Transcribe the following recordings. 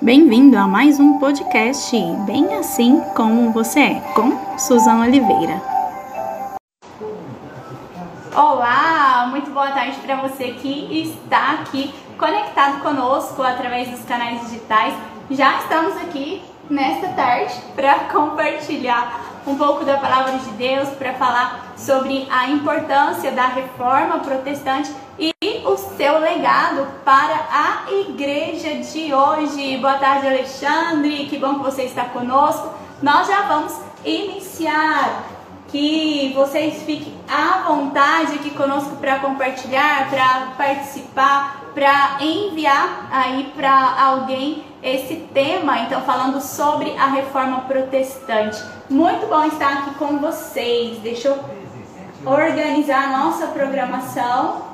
Bem-vindo a mais um podcast Bem Assim Como Você É, com Suzana Oliveira. Olá, muito boa tarde para você que está aqui conectado conosco através dos canais digitais. Já estamos aqui nesta tarde para compartilhar um pouco da palavra de Deus, para falar sobre a importância da reforma protestante e o seu legado para a igreja de hoje. Boa tarde, Alexandre. Que bom que você está conosco. Nós já vamos iniciar. Que vocês fiquem à vontade aqui conosco para compartilhar, para participar, para enviar aí para alguém esse tema, então falando sobre a reforma protestante. Muito bom estar aqui com vocês. Deixa eu organizar a nossa programação.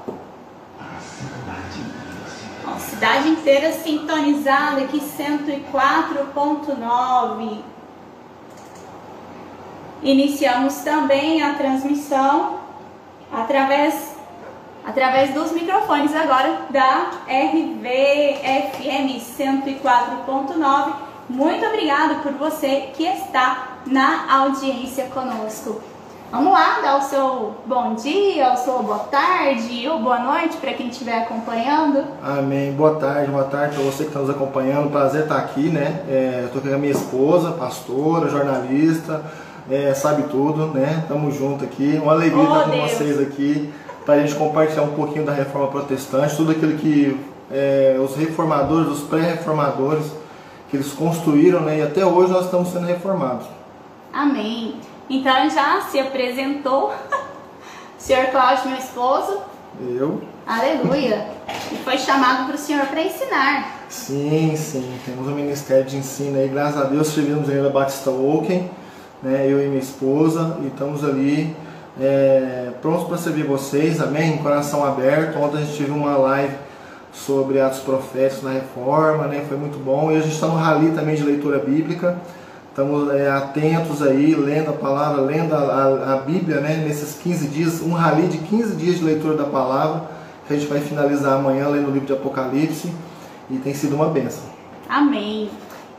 Cidade inteira sintonizada aqui 104.9. Iniciamos também a transmissão através através dos microfones agora da RVFM 104.9. Muito obrigado por você que está na audiência conosco. Vamos lá, dar o seu bom dia, o seu boa tarde ou boa noite para quem estiver acompanhando. Amém. Boa tarde, boa tarde para você que está nos acompanhando. Prazer estar aqui, né? Estou é, com a minha esposa, pastora, jornalista, é, sabe tudo, né? Tamo junto aqui. Uma alegria oh, estar com Deus. vocês aqui para a gente compartilhar um pouquinho da reforma protestante, tudo aquilo que é, os reformadores, os pré-reformadores, que eles construíram, né? E até hoje nós estamos sendo reformados. Amém. Então já se apresentou. senhor Cláudio, meu esposo. Eu. Aleluia. E foi chamado para o senhor para ensinar. Sim, sim. Temos um ministério de ensino aí. Graças a Deus servimos ainda Batista Woken, né? Eu e minha esposa. E estamos ali é, prontos para servir vocês. Amém? Coração aberto. Ontem a gente teve uma live sobre atos proféticos na reforma, né? Foi muito bom. E a gente está no rally também de leitura bíblica. Estamos é, atentos aí, lendo a palavra, lendo a, a, a, Bíblia, né? Nesses 15 dias, um rally de 15 dias de leitura da palavra, que a gente vai finalizar amanhã lendo o livro de Apocalipse, e tem sido uma benção. Amém.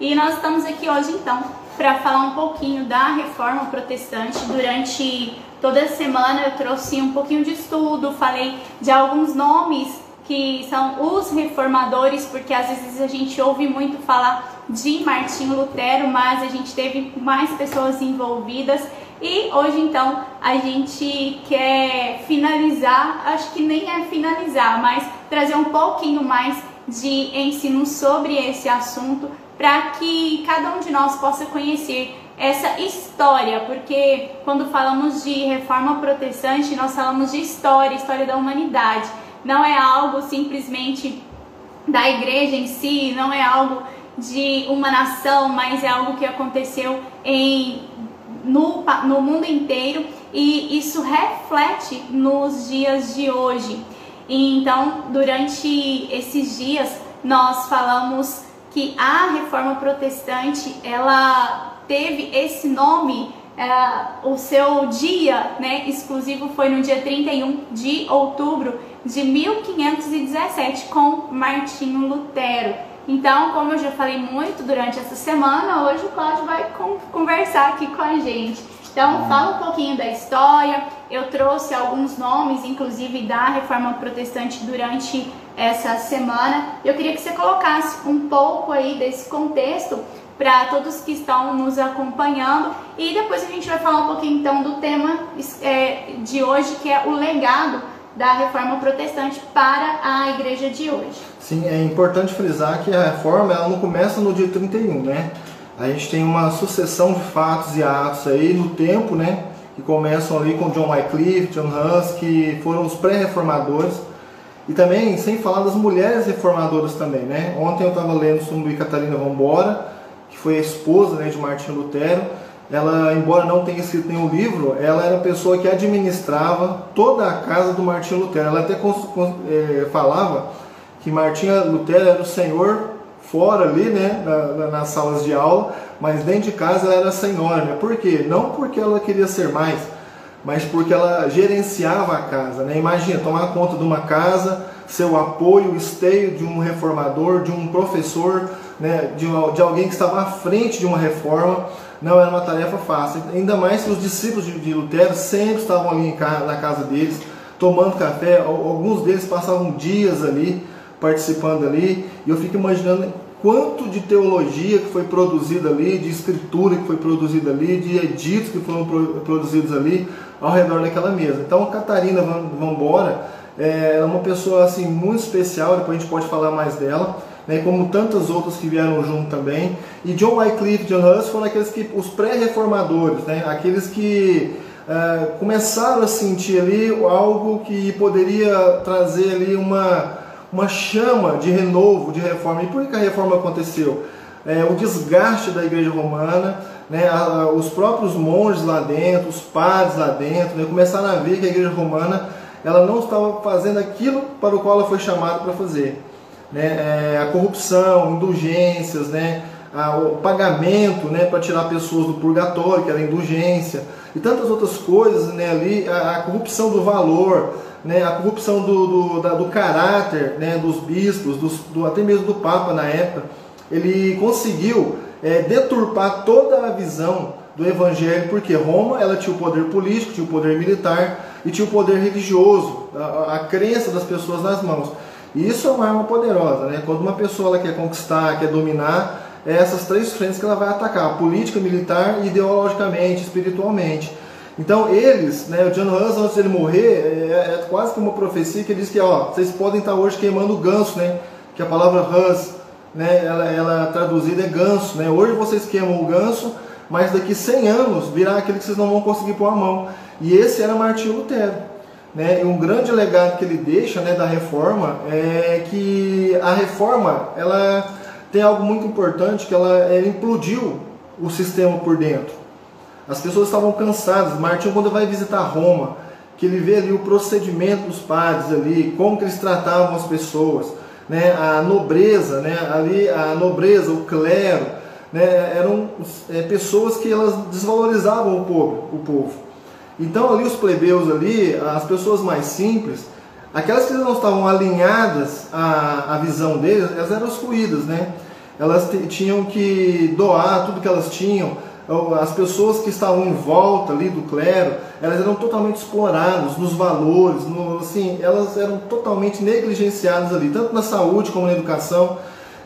E nós estamos aqui hoje então para falar um pouquinho da reforma protestante. Durante toda a semana eu trouxe um pouquinho de estudo, falei de alguns nomes que são os reformadores, porque às vezes a gente ouve muito falar de Martinho Lutero, mas a gente teve mais pessoas envolvidas. E hoje então a gente quer finalizar, acho que nem é finalizar, mas trazer um pouquinho mais de ensino sobre esse assunto para que cada um de nós possa conhecer essa história, porque quando falamos de reforma protestante, nós falamos de história, história da humanidade. Não é algo simplesmente da igreja em si, não é algo de uma nação, mas é algo que aconteceu em, no, no mundo inteiro e isso reflete nos dias de hoje. E então, durante esses dias, nós falamos que a reforma protestante ela teve esse nome Uh, o seu dia né, exclusivo foi no dia 31 de outubro de 1517 com Martinho Lutero. Então, como eu já falei muito durante essa semana, hoje o Cláudio vai conversar aqui com a gente. Então, fala um pouquinho da história. Eu trouxe alguns nomes, inclusive da Reforma Protestante, durante essa semana. Eu queria que você colocasse um pouco aí desse contexto para todos que estão nos acompanhando. E depois a gente vai falar um pouquinho então do tema é, de hoje, que é o legado da reforma protestante para a igreja de hoje. Sim, é importante frisar que a reforma ela não começa no dia 31, né? A gente tem uma sucessão de fatos e atos aí no tempo, né? Que começam ali com John Wycliffe, John Hus, que foram os pré-reformadores. E também, sem falar das mulheres reformadoras também, né? Ontem eu estava lendo sobre Catarina Vambora, que foi a esposa né, de Martinho Lutero, ela, embora não tenha escrito nenhum livro, ela era a pessoa que administrava toda a casa do Martinho Lutero. Ela até é, falava que Martinho Lutero era o senhor fora ali, né, na, nas salas de aula, mas dentro de casa ela era senhora. Né? Por quê? Não porque ela queria ser mais, mas porque ela gerenciava a casa. Né? Imagina, tomar conta de uma casa ser o apoio, o esteio de um reformador, de um professor, né, de, de alguém que estava à frente de uma reforma. Não era uma tarefa fácil, ainda mais que os discípulos de, de Lutero sempre estavam ali na casa deles, tomando café, alguns deles passavam dias ali, participando ali, e eu fico imaginando quanto de teologia que foi produzida ali, de escritura que foi produzida ali, de editos que foram produzidos ali ao redor daquela mesa. Então a Catarina Vambora é, é uma pessoa assim muito especial, depois a gente pode falar mais dela, né, como tantas outras que vieram junto também. E John Wycliffe e John Huss foram aqueles que os pré-reformadores, né, aqueles que é, começaram a sentir ali algo que poderia trazer ali uma uma chama de renovo, de reforma. E por que a reforma aconteceu? É, o desgaste da igreja romana, né, a, os próprios monges lá dentro, os padres lá dentro, né, começaram a ver que a igreja romana ela não estava fazendo aquilo para o qual ela foi chamada para fazer. Né, é, a corrupção, indulgências, né, o pagamento né, para tirar pessoas do purgatório, que era indulgência, e tantas outras coisas né, ali, a, a corrupção do valor, né, a corrupção do, do, da, do caráter né, dos bispos, dos, do, até mesmo do Papa na época, ele conseguiu é, deturpar toda a visão do Evangelho, porque Roma ela tinha o poder político, tinha o poder militar e tinha o poder religioso, a, a crença das pessoas nas mãos. E isso é uma arma poderosa, né? Quando uma pessoa quer conquistar, quer dominar, é essas três frentes que ela vai atacar: política, militar, ideologicamente, espiritualmente. Então eles, né, o John Hus, antes dele morrer, é, é, quase que uma profecia que ele diz que ó, vocês podem estar hoje queimando o ganso, né? Que a palavra Hus, né, ela, ela traduzida é ganso, né? Hoje vocês queimam o ganso, mas daqui 100 anos virá aquele que vocês não vão conseguir pôr a mão. E esse era Martinho Lutero. Né? Um grande legado que ele deixa né, da reforma é que a reforma ela tem algo muito importante, que ela, ela implodiu o sistema por dentro. As pessoas estavam cansadas. Martinho, quando vai visitar Roma, que ele vê ali o procedimento dos padres ali, como que eles tratavam as pessoas, né? a nobreza, né? ali a nobreza, o clero, né? eram é, pessoas que elas desvalorizavam o povo, o povo. Então ali os plebeus ali, as pessoas mais simples, aquelas que não estavam alinhadas à, à visão deles, elas eram excluídas, né? Elas tinham que doar tudo que elas tinham as pessoas que estavam em volta ali do clero, elas eram totalmente exploradas nos valores, no, assim, elas eram totalmente negligenciadas ali, tanto na saúde como na educação.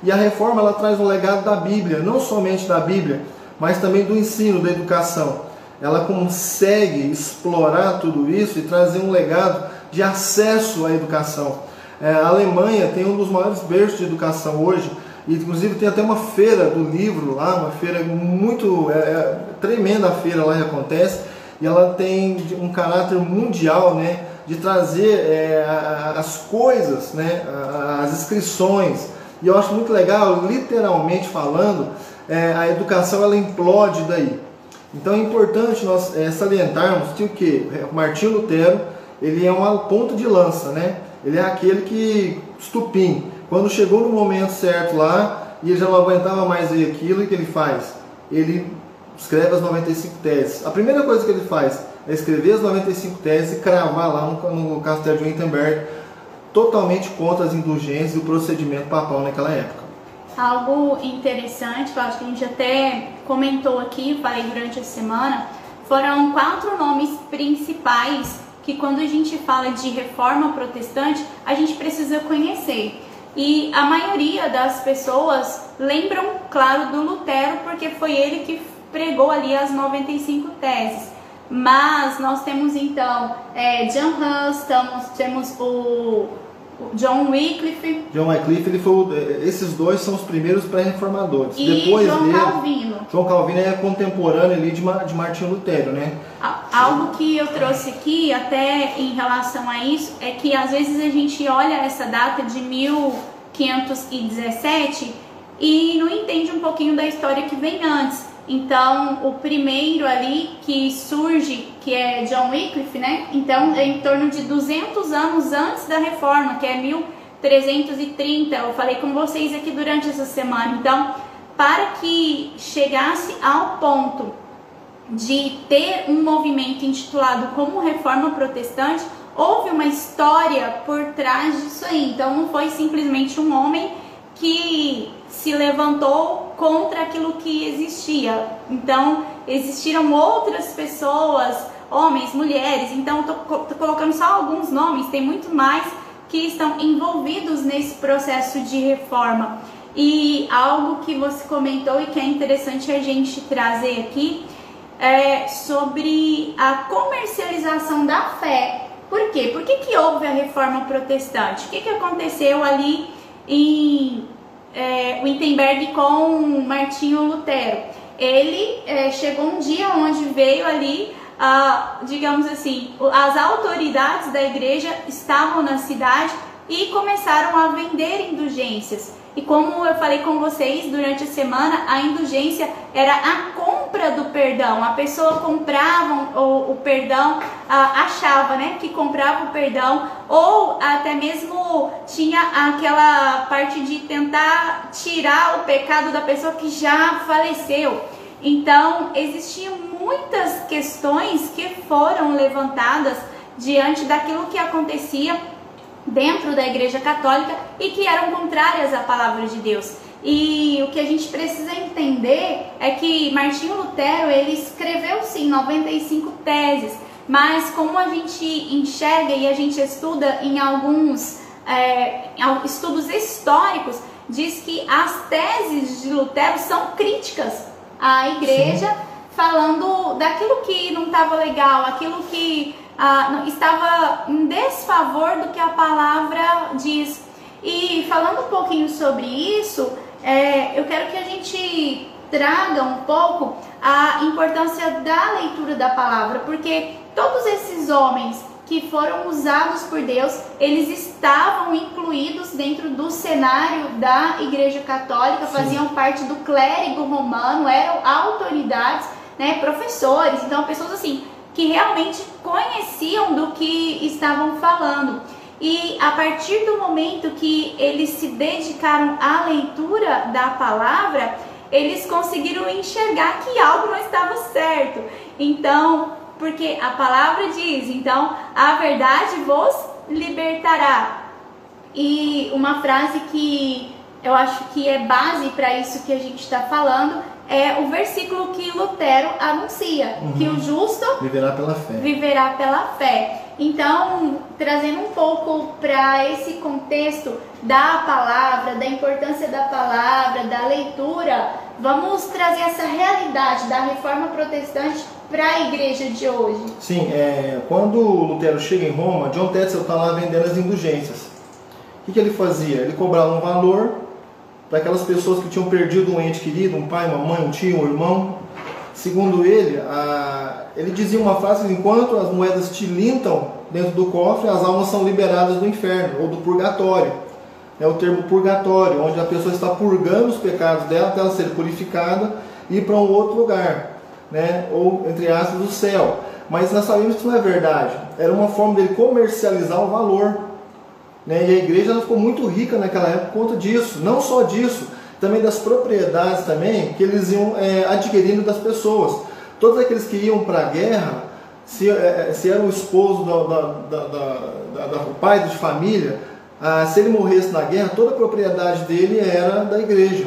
E a reforma ela traz um legado da Bíblia, não somente da Bíblia, mas também do ensino, da educação. Ela consegue explorar tudo isso e trazer um legado de acesso à educação. É, a Alemanha tem um dos maiores berços de educação hoje, e, inclusive tem até uma feira do livro lá, uma feira muito é, é, tremenda a feira lá que acontece, e ela tem um caráter mundial, né, de trazer é, as coisas, né, as inscrições. E eu acho muito legal, literalmente falando, é, a educação ela implode daí. Então é importante nós é, salientarmos que o que Martinho Lutero ele é um ponto de lança, né? Ele é aquele que estupim quando chegou no momento certo lá, e ele já não aguentava mais ver aquilo, o que ele faz? Ele escreve as 95 teses. A primeira coisa que ele faz é escrever as 95 teses e cravar lá no, no castelo de Wittenberg, totalmente contra as indulgências e o procedimento papal naquela época. Algo interessante, que eu acho que a gente até comentou aqui, falei durante a semana, foram quatro nomes principais que quando a gente fala de reforma protestante, a gente precisa conhecer. E a maioria das pessoas lembram, claro, do Lutero, porque foi ele que pregou ali as 95 teses. Mas nós temos então é, John Hus, temos, temos o John Wycliffe. John Wycliffe, ele foi, é, esses dois são os primeiros pré-reformadores. E Depois João dele, Calvino. João Calvino é contemporâneo ali de, de Martinho Lutero, né? Algo que eu trouxe aqui, até em relação a isso, é que às vezes a gente olha essa data de 1517 e não entende um pouquinho da história que vem antes. Então, o primeiro ali que surge, que é John Wycliffe, né? Então, é em torno de 200 anos antes da reforma, que é 1330. Eu falei com vocês aqui durante essa semana. Então, para que chegasse ao ponto de ter um movimento intitulado como Reforma Protestante, houve uma história por trás disso aí. Então não foi simplesmente um homem que se levantou contra aquilo que existia. Então existiram outras pessoas, homens, mulheres. Então tô colocando só alguns nomes, tem muito mais que estão envolvidos nesse processo de reforma. E algo que você comentou e que é interessante a gente trazer aqui é sobre a comercialização da fé. Por quê? Por que, que houve a reforma protestante? O que, que aconteceu ali em é, Wittenberg com Martinho Lutero? Ele é, chegou um dia onde veio ali digamos assim, as autoridades da igreja estavam na cidade e começaram a vender indulgências. E como eu falei com vocês durante a semana, a indulgência era a compra do perdão. A pessoa comprava o, o perdão, achava né, que comprava o perdão, ou até mesmo tinha aquela parte de tentar tirar o pecado da pessoa que já faleceu. Então, existiam muitas questões que foram levantadas diante daquilo que acontecia dentro da Igreja Católica e que eram contrárias à palavra de Deus. E o que a gente precisa entender é que Martinho Lutero ele escreveu sim 95 teses, mas como a gente enxerga e a gente estuda em alguns é, estudos históricos, diz que as teses de Lutero são críticas à igreja. Sim falando daquilo que não estava legal, aquilo que ah, estava em desfavor do que a palavra diz. E falando um pouquinho sobre isso, é, eu quero que a gente traga um pouco a importância da leitura da palavra, porque todos esses homens que foram usados por Deus, eles estavam incluídos dentro do cenário da Igreja Católica, Sim. faziam parte do clérigo romano, eram autoridades né, professores, então pessoas assim que realmente conheciam do que estavam falando. E a partir do momento que eles se dedicaram à leitura da palavra, eles conseguiram enxergar que algo não estava certo. Então, porque a palavra diz, então a verdade vos libertará. E uma frase que eu acho que é base para isso que a gente está falando é o versículo que Lutero anuncia, uhum. que o justo viverá pela fé. Viverá pela fé. Então, trazendo um pouco para esse contexto da palavra, da importância da palavra, da leitura, vamos trazer essa realidade da reforma protestante para a igreja de hoje. Sim, é, quando Lutero chega em Roma, John Tetzel está lá vendendo as indulgências. O que, que ele fazia? Ele cobrava um valor para aquelas pessoas que tinham perdido um ente querido, um pai, uma mãe, um tio, um irmão. Segundo ele, a, ele dizia uma frase: enquanto as moedas tilintam dentro do cofre, as almas são liberadas do inferno ou do purgatório. É o termo purgatório, onde a pessoa está purgando os pecados dela até ela ser purificada e ir para um outro lugar, né? ou entre aspas, o céu. Mas nós sabemos que isso não é verdade. Era uma forma dele comercializar o valor né? E a igreja ficou muito rica naquela época por conta disso. Não só disso, também das propriedades também que eles iam é, adquirindo das pessoas. Todos aqueles que iam para a guerra, se, é, é, se era o esposo do, da, da, da, do pai de família, ah, se ele morresse na guerra, toda a propriedade dele era da igreja.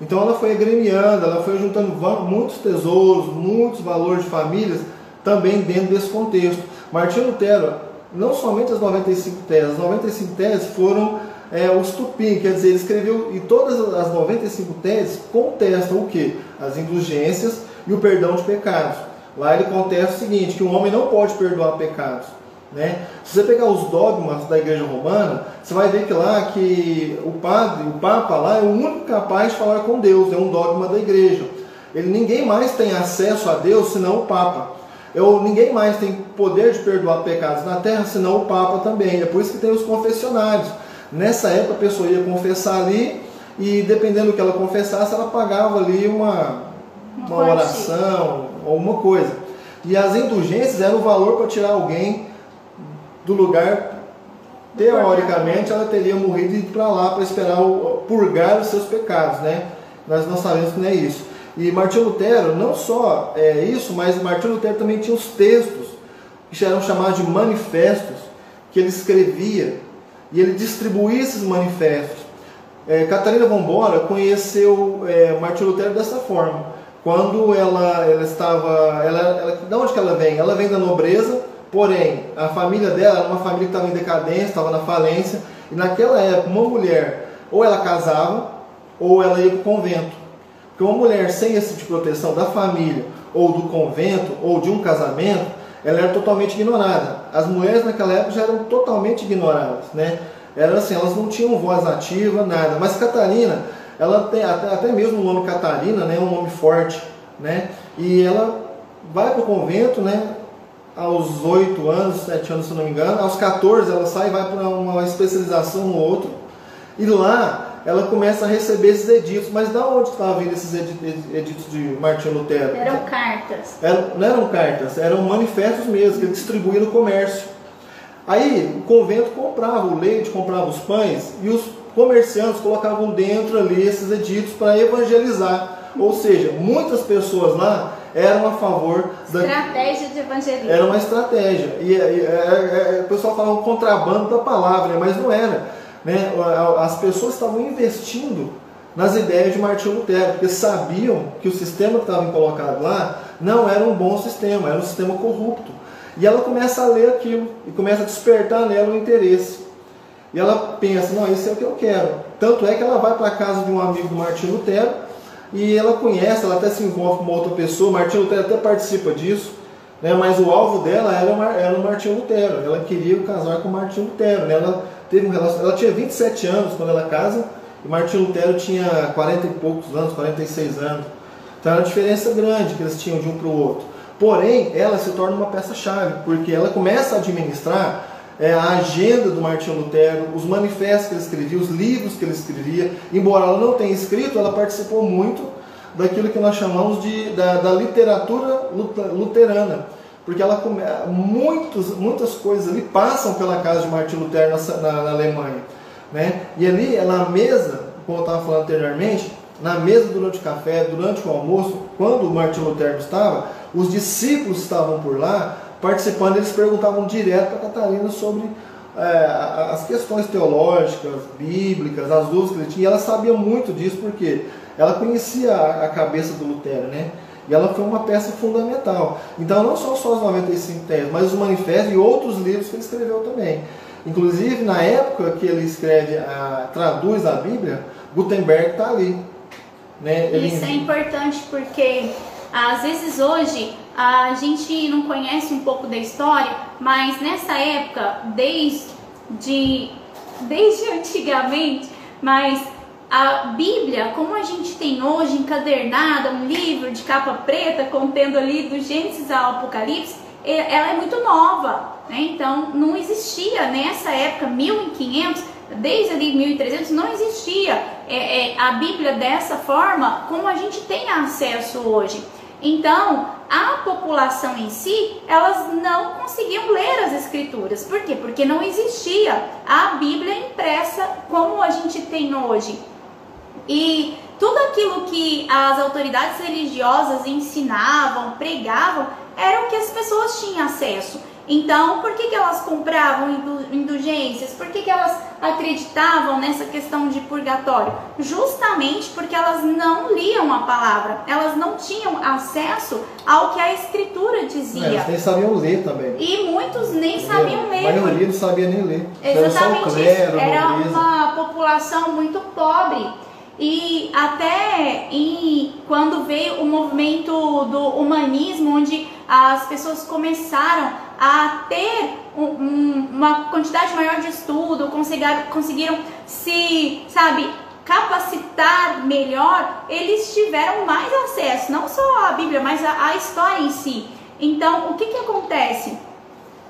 Então ela foi agremiando, ela foi juntando muitos tesouros, muitos valores de famílias também dentro desse contexto. Martinho Lutero não somente as 95 teses, as 95 teses foram é, o estupim, quer dizer, ele escreveu, e todas as 95 teses contestam o que? As indulgências e o perdão de pecados. Lá ele contesta o seguinte, que um homem não pode perdoar pecados. Né? Se você pegar os dogmas da igreja romana, você vai ver que lá que o padre, o papa lá é o único capaz de falar com Deus, é um dogma da igreja. Ele ninguém mais tem acesso a Deus senão o papa. Eu, ninguém mais tem poder de perdoar pecados na terra, senão o Papa também. É por isso que tem os confessionários. Nessa época a pessoa ia confessar ali e dependendo do que ela confessasse, ela pagava ali uma, uma oração ou uma coisa. E as indulgências eram o valor para tirar alguém do lugar. Teoricamente, ela teria morrido e ido para lá para esperar o, purgar os seus pecados, né? Nós não sabemos que não é isso. E Martinho Lutero, não só é isso, mas Martinho Lutero também tinha os textos, que eram chamados de manifestos, que ele escrevia e ele distribuía esses manifestos. É, Catarina Vambora conheceu é, Martin Lutero dessa forma. Quando ela, ela estava. Ela, ela, de onde que ela vem? Ela vem da nobreza, porém, a família dela era uma família que estava em decadência, estava na falência, e naquela época, uma mulher, ou ela casava, ou ela ia para o convento. Porque uma mulher sem esse tipo de proteção da família, ou do convento, ou de um casamento, ela era totalmente ignorada. As mulheres naquela época já eram totalmente ignoradas, né? Era assim, elas não tinham voz ativa, nada. Mas Catarina, ela tem até, até mesmo o nome Catarina, né, um nome forte, né? E ela vai para o convento, né? Aos 8 anos, 7 anos, se não me engano. Aos 14 ela sai e vai para uma especialização no outro. E lá ela começa a receber esses editos. Mas da onde estavam vindo esses editos de Martinho Lutero? Eram cartas. Eram, não eram cartas, eram manifestos mesmo, que ele distribuía no comércio. Aí o convento comprava o leite, comprava os pães e os comerciantes colocavam dentro ali esses editos para evangelizar. Ou seja, muitas pessoas lá eram a favor da. Estratégia de evangelismo. Era uma estratégia. E, e, e, e é, é, o pessoal falava contrabando da palavra, mas não era. Né? As pessoas estavam investindo nas ideias de Martinho Lutero, porque sabiam que o sistema que estava colocado lá não era um bom sistema, era um sistema corrupto. E ela começa a ler aquilo e começa a despertar nela o interesse. E ela pensa, não, isso é o que eu quero. Tanto é que ela vai para a casa de um amigo do Martinho Lutero e ela conhece, ela até se envolve com uma outra pessoa, Martinho Lutero até participa disso, né? mas o alvo dela era, era o Martinho Lutero. Ela queria casar com o Martinho Lutero. Né? Ela, teve um relacionamento, ela tinha 27 anos quando ela casa e Martinho Lutero tinha 40 e poucos anos, 46 anos. Então era uma diferença grande que eles tinham de um para o outro. Porém, ela se torna uma peça-chave, porque ela começa a administrar é, a agenda do Martinho Lutero, os manifestos que ele escrevia, os livros que ele escrevia. Embora ela não tenha escrito, ela participou muito daquilo que nós chamamos de, da, da literatura luterana. Porque ela muitos, muitas coisas ali passam pela casa de Martinho Lutero na, na, na Alemanha. Né? E ali, na mesa, como eu estava falando anteriormente, na mesa durante o café, durante o almoço, quando o Martinho Lutero estava, os discípulos estavam por lá participando, eles perguntavam direto para Catarina sobre é, as questões teológicas, bíblicas, as dúvidas que ele tinha. E ela sabia muito disso porque ela conhecia a, cabeça do Lutero, né? E ela foi uma peça fundamental. Então, não são só os 95 teses, mas os manifestos e outros livros que ele escreveu também. Inclusive, na época que ele escreve, a, traduz a Bíblia, Gutenberg está ali. Né? Ele... Isso é importante porque às vezes hoje a gente não conhece um pouco da história, mas nessa época, desde, desde antigamente, mas a Bíblia, como a gente tem hoje encadernada, um livro de capa preta contendo ali do Gênesis ao Apocalipse, ela é muito nova, né? Então não existia nessa época, 1500, desde ali 1300, não existia é, é, a Bíblia dessa forma como a gente tem acesso hoje. Então, a população em si, elas não conseguiam ler as escrituras. Por quê? Porque não existia a Bíblia impressa como a gente tem hoje. E tudo aquilo que as autoridades religiosas ensinavam, pregavam, era o que as pessoas tinham acesso. Então, por que, que elas compravam indulgências? Por que, que elas acreditavam nessa questão de purgatório? Justamente porque elas não liam a palavra, elas não tinham acesso ao que a escritura dizia. É, eles nem sabiam ler também. E muitos nem sabiam ler. A maioria não sabia nem ler. Exatamente era, clero, era uma população muito pobre. E até em, quando veio o movimento do humanismo, onde as pessoas começaram a ter um, um, uma quantidade maior de estudo, conseguiram, conseguiram se, sabe, capacitar melhor, eles tiveram mais acesso, não só à Bíblia, mas à, à história em si. Então, o que, que acontece?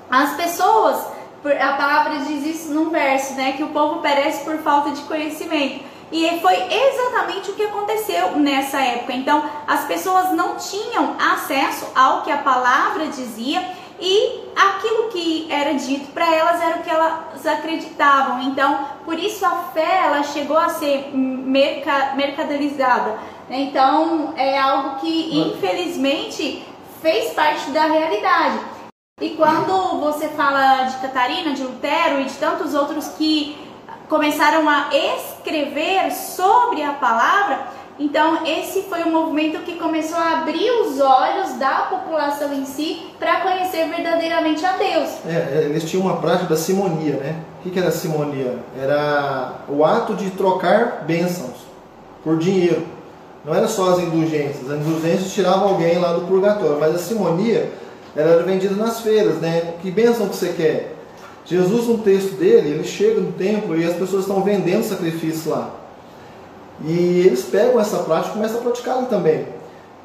As pessoas, a palavra diz isso num verso, né? Que o povo perece por falta de conhecimento. E foi exatamente o que aconteceu nessa época. Então, as pessoas não tinham acesso ao que a palavra dizia e aquilo que era dito para elas era o que elas acreditavam. Então, por isso a fé ela chegou a ser merca, mercadorizada. Então, é algo que infelizmente fez parte da realidade. E quando você fala de Catarina, de Lutero e de tantos outros que começaram a escrever sobre a palavra, então esse foi um movimento que começou a abrir os olhos da população em si para conhecer verdadeiramente a Deus. É, eles tinham uma prática da simonia, né? O que era a simonia? Era o ato de trocar bênçãos por dinheiro. Não era só as indulgências. As indulgências tiravam alguém lá do purgatório, mas a simonia era vendida nas feiras, né? Que bênção que você quer? Jesus, no texto dele, ele chega no templo e as pessoas estão vendendo sacrifícios lá. E eles pegam essa prática e começam a praticá-la também.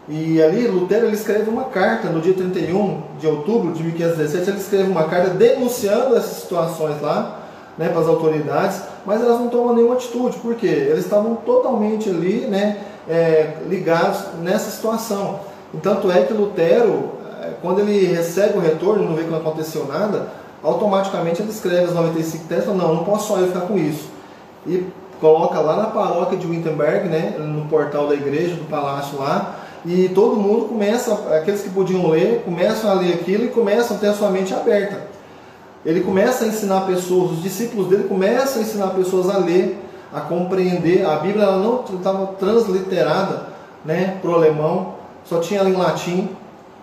E ali, Lutero ele escreve uma carta no dia 31 de outubro de 1517. Ele escreve uma carta denunciando essas situações lá né, para as autoridades, mas elas não tomam nenhuma atitude, porque eles estavam totalmente ali né, é, ligados nessa situação. Tanto é que Lutero, é, quando ele recebe o retorno, não vê que não aconteceu nada, automaticamente ele escreve as 95 teses fala, não, não posso só eu ficar com isso. E coloca lá na paróquia de Wittenberg, né, no portal da igreja, do palácio lá, e todo mundo começa, aqueles que podiam ler, começam a ler aquilo e começam a ter a sua mente aberta. Ele começa a ensinar pessoas, os discípulos dele começam a ensinar pessoas a ler, a compreender. A Bíblia ela não estava transliterada né, para o alemão, só tinha ela em latim,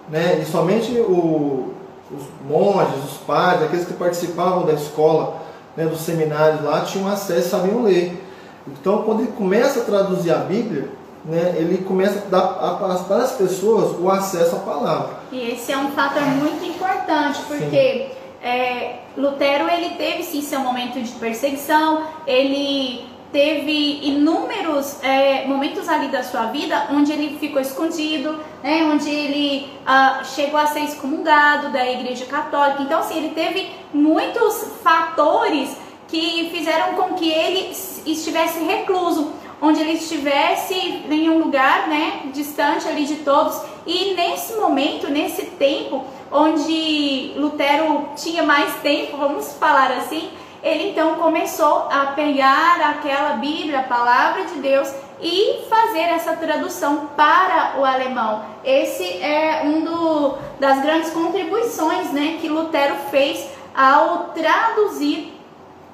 né, e somente o, os monges, os padres, aqueles que participavam da escola, né, dos seminários lá, tinham acesso e sabiam ler. Então, quando ele começa a traduzir a Bíblia, né, ele começa a dar para as pessoas o acesso à palavra. E esse é um fator muito importante, porque é, Lutero ele teve sim seu momento de perseguição, ele teve inúmeros é, momentos ali da sua vida onde ele ficou escondido, né, onde ele ah, chegou a ser excomungado da Igreja Católica. Então, assim, ele teve muitos fatores que fizeram com que ele estivesse recluso, onde ele estivesse em um lugar, né, distante ali de todos. E nesse momento, nesse tempo, onde Lutero tinha mais tempo, vamos falar assim, ele então começou a pegar aquela Bíblia, a palavra de Deus, e fazer essa tradução para o alemão. Esse é um do, das grandes contribuições né, que Lutero fez ao traduzir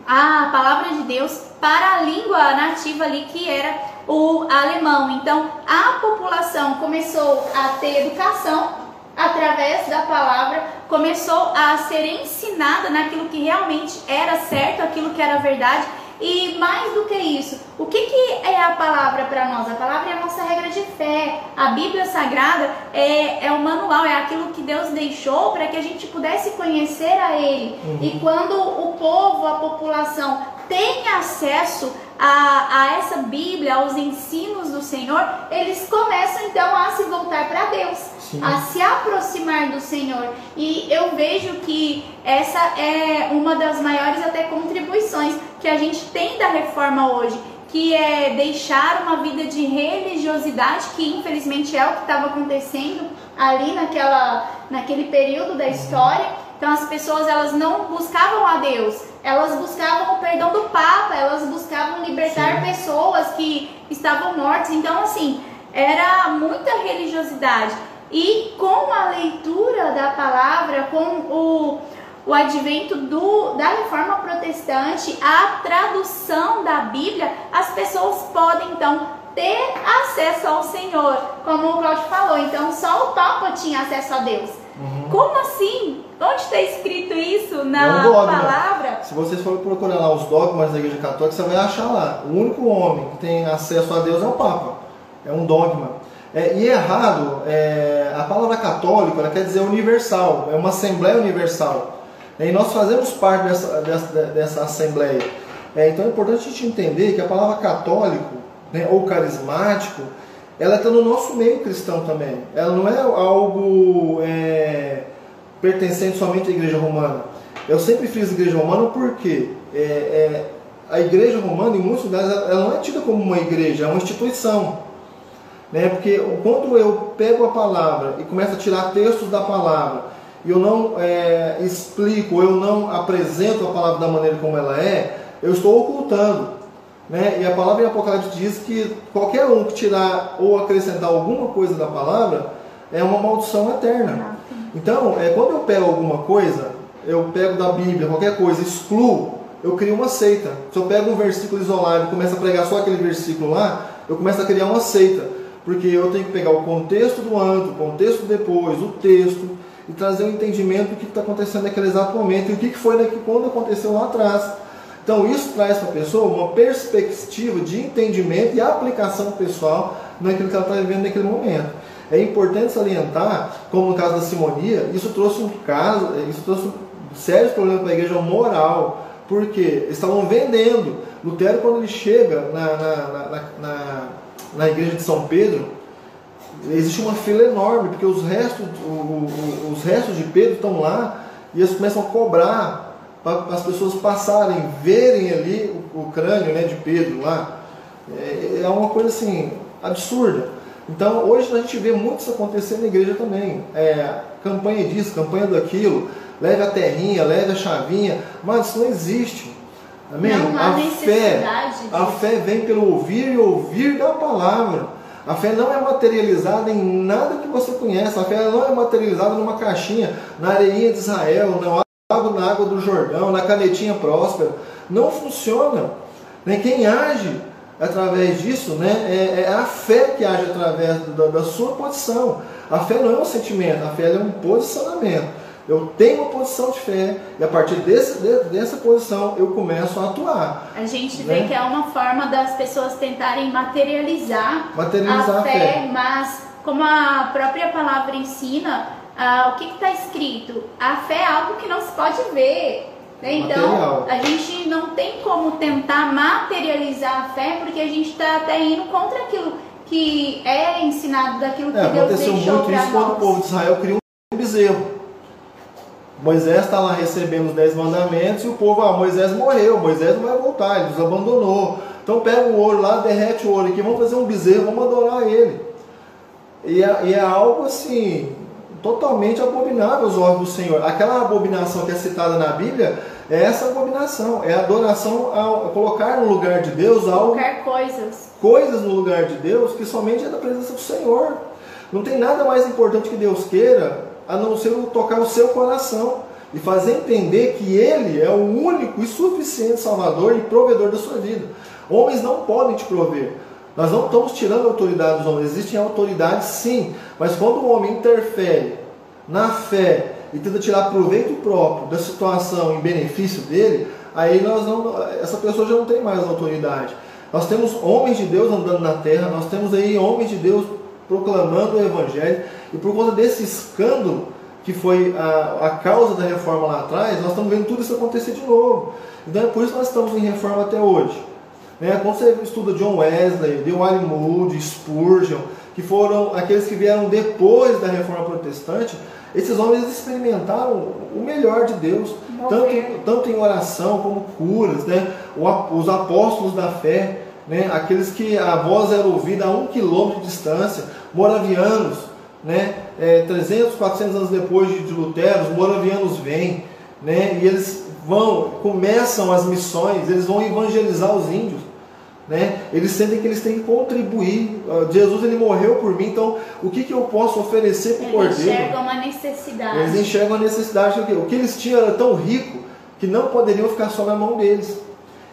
a palavra de Deus para a língua nativa ali que era o alemão. Então a população começou a ter educação através da palavra, começou a ser ensinada naquilo que realmente era certo, aquilo que era verdade. E mais do que isso, o que, que é a palavra para nós? A palavra é a nossa regra de fé. A Bíblia Sagrada é, é o manual, é aquilo que Deus deixou para que a gente pudesse conhecer a Ele. Uhum. E quando o povo, a população, tem acesso a, a essa Bíblia, aos ensinos do Senhor, eles começam então a se voltar para Deus, Sim. a se aproximar do Senhor. E eu vejo que essa é uma das maiores até contribuições que a gente tem da reforma hoje, que é deixar uma vida de religiosidade, que infelizmente é o que estava acontecendo ali naquela, naquele período da história então as pessoas elas não buscavam a Deus, elas buscavam o perdão do Papa, elas buscavam libertar Sim. pessoas que estavam mortas. Então assim, era muita religiosidade. E com a leitura da palavra, com o, o advento do, da reforma protestante, a tradução da Bíblia, as pessoas podem então ter acesso ao Senhor, como o Claudio falou. Então só o Papa tinha acesso a Deus. Uhum. Como assim? Onde está escrito isso na é um palavra? Se vocês forem procurar lá os dogmas da Igreja Católica, você vai achar lá. O único homem que tem acesso a Deus é o Papa. É um dogma. É, e é errado, é, a palavra católico ela quer dizer universal, é uma assembleia universal. E nós fazemos parte dessa, dessa, dessa assembleia. É, então é importante a gente entender que a palavra católico né, ou carismático ela está no nosso meio cristão também. Ela não é algo é, pertencente somente à igreja romana. Eu sempre fiz igreja romana porque é, é, a igreja romana, em muitos lugares, ela não é tida como uma igreja, é uma instituição. Né? Porque quando eu pego a palavra e começo a tirar textos da palavra, e eu não é, explico, eu não apresento a palavra da maneira como ela é, eu estou ocultando. Né? E a palavra em Apocalipse diz que qualquer um que tirar ou acrescentar alguma coisa da palavra é uma maldição eterna. Então, é, quando eu pego alguma coisa, eu pego da Bíblia, qualquer coisa, excluo, eu crio uma seita. Se eu pego um versículo isolado e começo a pregar só aquele versículo lá, eu começo a criar uma seita. Porque eu tenho que pegar o contexto do antes, o contexto depois, o texto, e trazer um entendimento do que está acontecendo naquele exato momento e o que foi daqui, quando aconteceu lá atrás. Então isso traz para a pessoa uma perspectiva de entendimento e aplicação pessoal naquilo que ela está vivendo naquele momento. É importante salientar, como no caso da simonia, isso trouxe um caso, isso trouxe sérios problemas para a igreja moral, porque estavam vendendo. Lutero, quando ele chega na, na, na, na, igreja de São Pedro, existe uma fila enorme, porque os restos, os restos de Pedro estão lá e eles começam a cobrar para as pessoas passarem, verem ali o, o crânio né, de Pedro lá. É, é uma coisa assim, absurda. Então hoje a gente vê muito isso acontecer na igreja também. É, campanha disso, campanha daquilo, leve a terrinha, leve a chavinha, mas isso não existe. Amém? Não a fé, a fé vem pelo ouvir e ouvir da palavra. A fé não é materializada em nada que você conhece. A fé não é materializada numa caixinha, na areinha de Israel, na água, na água do Jordão, na canetinha próspera. Não funciona. Nem Quem age através disso, né, é, é a fé que age através da, da, sua posição. A fé não é um sentimento, a fé é um posicionamento. Eu tenho uma posição de fé e a partir desse, dessa posição eu começo a atuar. A gente né? vê que é uma forma das pessoas tentarem materializar, materializar a, a fé, fé, mas como a própria palavra ensina, uh, o que está escrito? A fé é algo que não se pode ver. Né? Então, Material. a gente não tem como tentar materializar a fé, porque a gente está até indo contra aquilo que é ensinado, daquilo que é, Deus deixou Aconteceu muito isso quando o povo de Israel criou um bezerro. Moisés está lá recebendo os dez mandamentos e o povo, ah, Moisés morreu, Moisés não vai voltar, ele nos abandonou. Então pega o ouro lá, derrete o ouro aqui, vamos fazer um bezerro, vamos adorar ele. E é, e é algo assim, totalmente abominável aos olhos do Senhor. Aquela abominação que é citada na Bíblia é essa abominação, é a adoração ao colocar no lugar de Deus algo, colocar coisas, coisas no lugar de Deus que somente é da presença do Senhor. Não tem nada mais importante que Deus queira a não ser tocar o seu coração e fazer entender que Ele é o único e suficiente Salvador e provedor da sua vida. Homens não podem te prover. Nós não estamos tirando a autoridade dos homens, existem autoridades sim, mas quando o homem interfere na fé e tenta tirar proveito próprio da situação em benefício dele, aí nós não, essa pessoa já não tem mais autoridade. Nós temos homens de Deus andando na terra, nós temos aí homens de Deus proclamando o Evangelho, e por conta desse escândalo que foi a, a causa da reforma lá atrás, nós estamos vendo tudo isso acontecer de novo. Então é por isso que nós estamos em reforma até hoje. Né? Quando você estuda John Wesley, Dewey Moody, Spurgeon, que foram aqueles que vieram depois da reforma protestante, esses homens experimentaram o melhor de Deus, tanto, tanto em oração como curas, né? os apóstolos da fé, né? aqueles que a voz era ouvida a um quilômetro de distância, moravianos, né? É, 300, 400 anos depois de Lutero, os moravianos vêm, né? e eles vão, começam as missões, eles vão evangelizar os índios né? Eles sentem que eles têm que contribuir. Uh, Jesus ele morreu por mim, então o que, que eu posso oferecer para o Cordeiro? Eles enxergam uma necessidade. Eles enxergam a necessidade. O que eles tinham era tão rico que não poderiam ficar só na mão deles.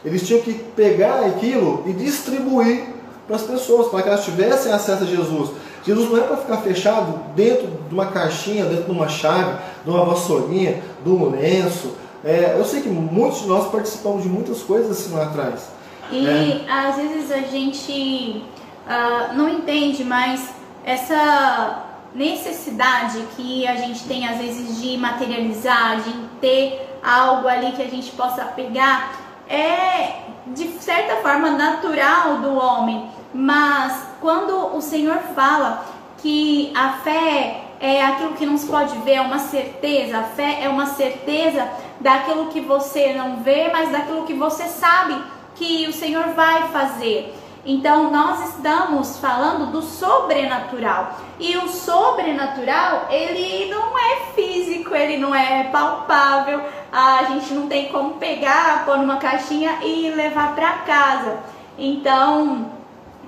Eles tinham que pegar aquilo e distribuir para as pessoas, para que elas tivessem acesso a Jesus. Jesus não é para ficar fechado dentro de uma caixinha, dentro de uma chave, de uma vassourinha, de um lenço. É, eu sei que muitos de nós participamos de muitas coisas assim lá atrás. E é. às vezes a gente uh, não entende, mas essa necessidade que a gente tem às vezes de materializar, de ter algo ali que a gente possa pegar, é de certa forma natural do homem. Mas quando o Senhor fala que a fé é aquilo que não se pode ver, é uma certeza, a fé é uma certeza daquilo que você não vê, mas daquilo que você sabe que o Senhor vai fazer. Então nós estamos falando do sobrenatural. E o sobrenatural, ele não é físico, ele não é palpável. A gente não tem como pegar, pôr numa caixinha e levar para casa. Então,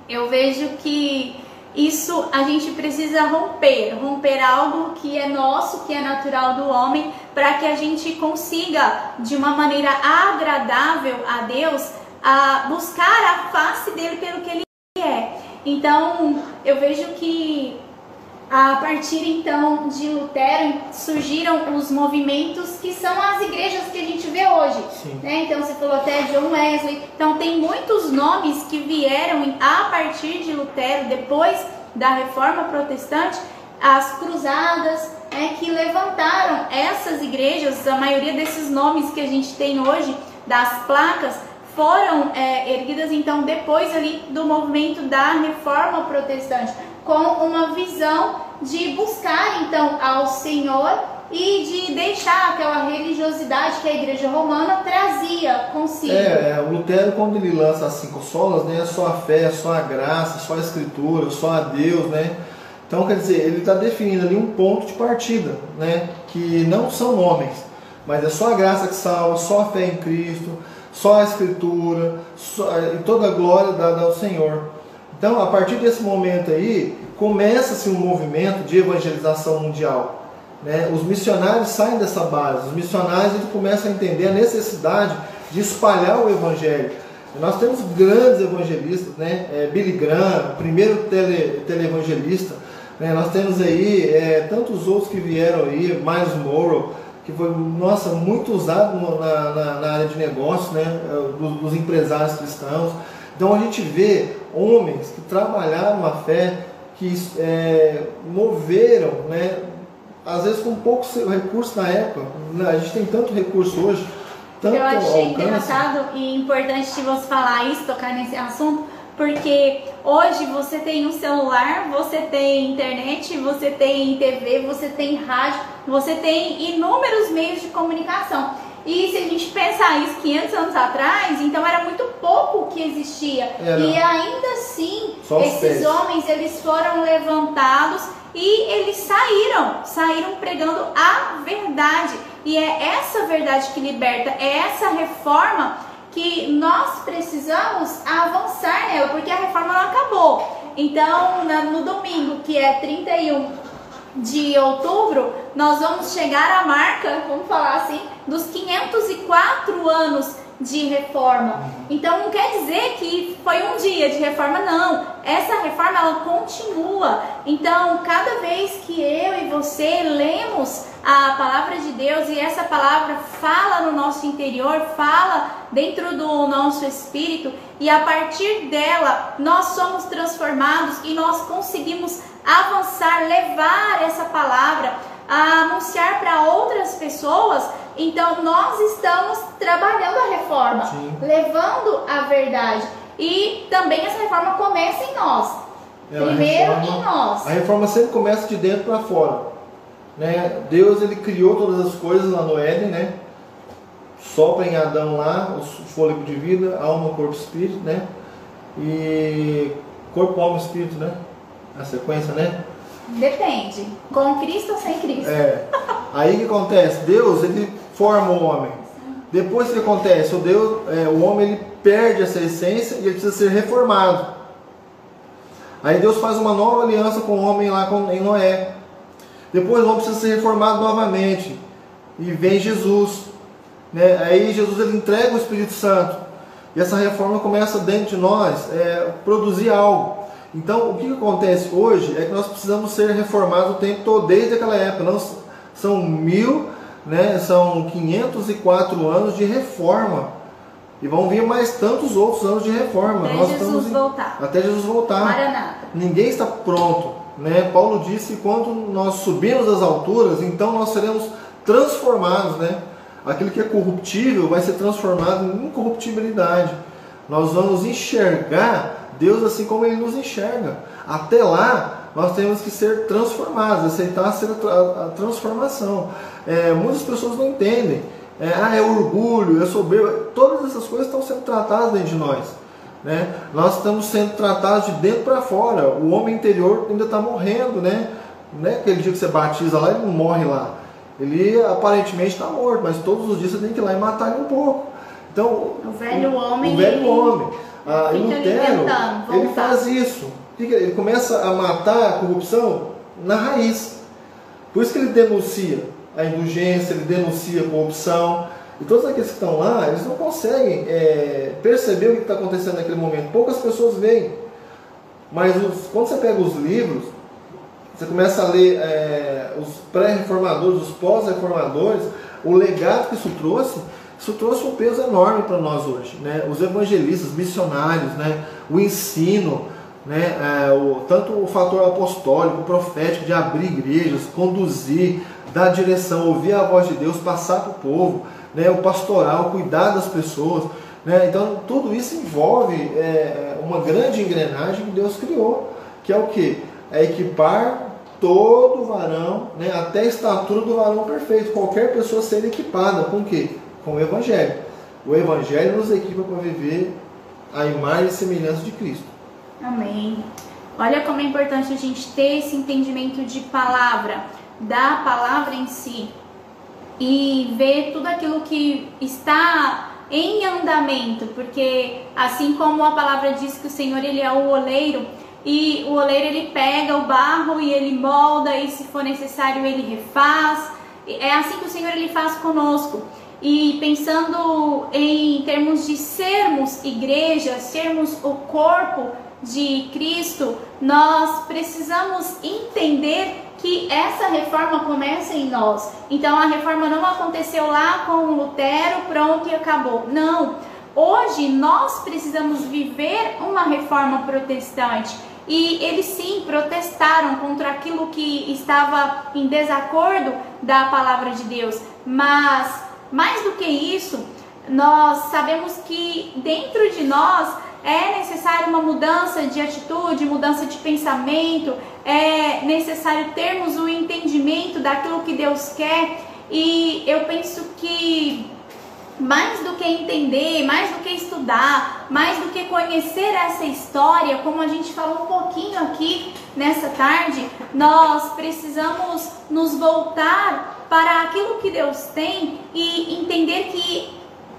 eu vejo que isso a gente precisa romper, romper algo que é nosso, que é natural do homem, para que a gente consiga, de uma maneira agradável a Deus, a buscar a face dele pelo que ele é. Então, eu vejo que a partir então de Lutero surgiram os movimentos que são as igrejas que a gente vê hoje. Né? Então você falou até John Wesley. Então tem muitos nomes que vieram a partir de Lutero, depois da reforma protestante, as cruzadas, né, que levantaram essas igrejas, a maioria desses nomes que a gente tem hoje, das placas, foram é, erguidas então depois ali do movimento da reforma protestante com uma visão de buscar então ao Senhor e de deixar aquela religiosidade que a igreja romana trazia consigo. É, é o Lutero quando ele lança as cinco solas, né, é só a fé, é só a graça, só a escritura, só a Deus, né? Então quer dizer, ele está definindo ali um ponto de partida, né, que não são homens, mas é só a graça que salva, só a fé em Cristo, só a escritura, só, e toda a glória dada ao Senhor. Então, a partir desse momento aí, começa-se um movimento de evangelização mundial. Né? Os missionários saem dessa base, os missionários eles começam a entender a necessidade de espalhar o evangelho. Nós temos grandes evangelistas, né? É, Billy Graham, primeiro tele, televangelista. Né? Nós temos aí é, tantos outros que vieram aí, Miles Morrow, que foi, nossa, muito usado na, na, na área de negócios, né? É, dos, dos empresários cristãos. Então a gente vê homens que trabalharam a fé, que é, moveram, né, às vezes com poucos recursos na época, né, a gente tem tanto recurso hoje, tanto Eu achei alcance. engraçado e importante você falar isso, tocar nesse assunto, porque hoje você tem um celular, você tem internet, você tem TV, você tem rádio, você tem inúmeros meios de comunicação. E se a gente pensar isso 500 anos atrás, então era muito pouco que existia. Era. E ainda assim, Só esses homens eles foram levantados e eles saíram, saíram pregando a verdade. E é essa verdade que liberta, é essa reforma que nós precisamos avançar nela, porque a reforma não acabou. Então, no domingo, que é 31 de outubro, nós vamos chegar à marca, vamos falar assim, dos 504 anos de reforma. Então não quer dizer que foi um dia de reforma, não. Essa reforma ela continua. Então, cada vez que eu e você lemos a palavra de Deus e essa palavra fala no nosso interior, fala dentro do nosso espírito e a partir dela nós somos transformados e nós conseguimos avançar, levar essa palavra, a anunciar para outras pessoas, então nós estamos trabalhando a reforma, Sim. levando a verdade. E também essa reforma começa em nós. É, Primeiro reforma- em nós. A reforma sempre começa de dentro para fora. Né? Deus ele criou todas as coisas lá no Éden, né? Sopra em Adão lá o fôlego de vida, alma, corpo, espírito, né? E corpo, alma, espírito, né? A sequência, né? Depende. Com Cristo ou sem Cristo? É. Aí o que acontece? Deus ele forma o homem. Depois o que acontece? O Deus, é, o homem ele perde essa essência e ele precisa ser reformado. Aí Deus faz uma nova aliança com o homem lá em Noé. Depois o homem precisa ser reformado novamente. E vem Jesus. Né? Aí Jesus ele entrega o Espírito Santo. E essa reforma começa dentro de nós é, produzir algo. Então o que acontece hoje é que nós precisamos ser reformados o tempo todo, desde aquela época. Não, são mil, né, são 504 anos de reforma. E vão vir mais tantos outros anos de reforma. Até nós Jesus em- voltar. Até Jesus voltar. Maranata. Ninguém está pronto. Né? Paulo disse quando nós subirmos as alturas, então nós seremos transformados. Né? Aquilo que é corruptível vai ser transformado em incorruptibilidade. Nós vamos enxergar Deus assim como Ele nos enxerga. Até lá, nós temos que ser transformados, aceitar ser a, tra- a transformação. É, muitas pessoas não entendem. É, ah, é orgulho, é soberba. Todas essas coisas estão sendo tratadas dentro de nós. Né? Nós estamos sendo tratados de dentro para fora. O homem interior ainda está morrendo, né? Não é aquele dia que você batiza lá, ele não morre lá. Ele aparentemente está morto, mas todos os dias você tem que ir lá e matar ele um pouco. Então, O velho homem, o velho homem. Ah, e Lutero, ele faz isso. Ele começa a matar a corrupção na raiz. Por isso que ele denuncia a indulgência, ele denuncia a corrupção. E todos aqueles que estão lá, eles não conseguem é, perceber o que está acontecendo naquele momento. Poucas pessoas veem. Mas os, quando você pega os livros, você começa a ler é, os pré-reformadores, os pós-reformadores, o legado que isso trouxe, isso trouxe um peso enorme para nós hoje. Né? Os evangelistas, missionários, né? o ensino, né? É, o, tanto o fator apostólico, profético, de abrir igrejas, conduzir, dar direção, ouvir a voz de Deus, passar para o povo, né? o pastoral, cuidar das pessoas. Né? Então, tudo isso envolve é, uma grande engrenagem que Deus criou, que é o que? É equipar todo varão, né, até a estatura do varão perfeito. Qualquer pessoa ser equipada com o quê? Com o Evangelho. O Evangelho nos equipa para viver a imagem e semelhança de Cristo. Amém. Olha como é importante a gente ter esse entendimento de palavra, da palavra em si, e ver tudo aquilo que está em andamento, porque assim como a palavra diz que o Senhor ele é o oleiro, e o oleiro ele pega o barro e ele molda e se for necessário ele refaz. É assim que o Senhor ele faz conosco. E pensando em termos de sermos igreja, sermos o corpo de Cristo, nós precisamos entender que essa reforma começa em nós. Então a reforma não aconteceu lá com Lutero, pronto e acabou. Não. Hoje nós precisamos viver uma reforma protestante. E eles sim protestaram contra aquilo que estava em desacordo da palavra de Deus. Mas mais do que isso, nós sabemos que dentro de nós é necessário uma mudança de atitude, mudança de pensamento, é necessário termos o entendimento daquilo que Deus quer. E eu penso que mais do que entender, mais do que estudar, mais do que conhecer essa história, como a gente falou um pouquinho aqui nessa tarde, nós precisamos nos voltar para aquilo que Deus tem e entender que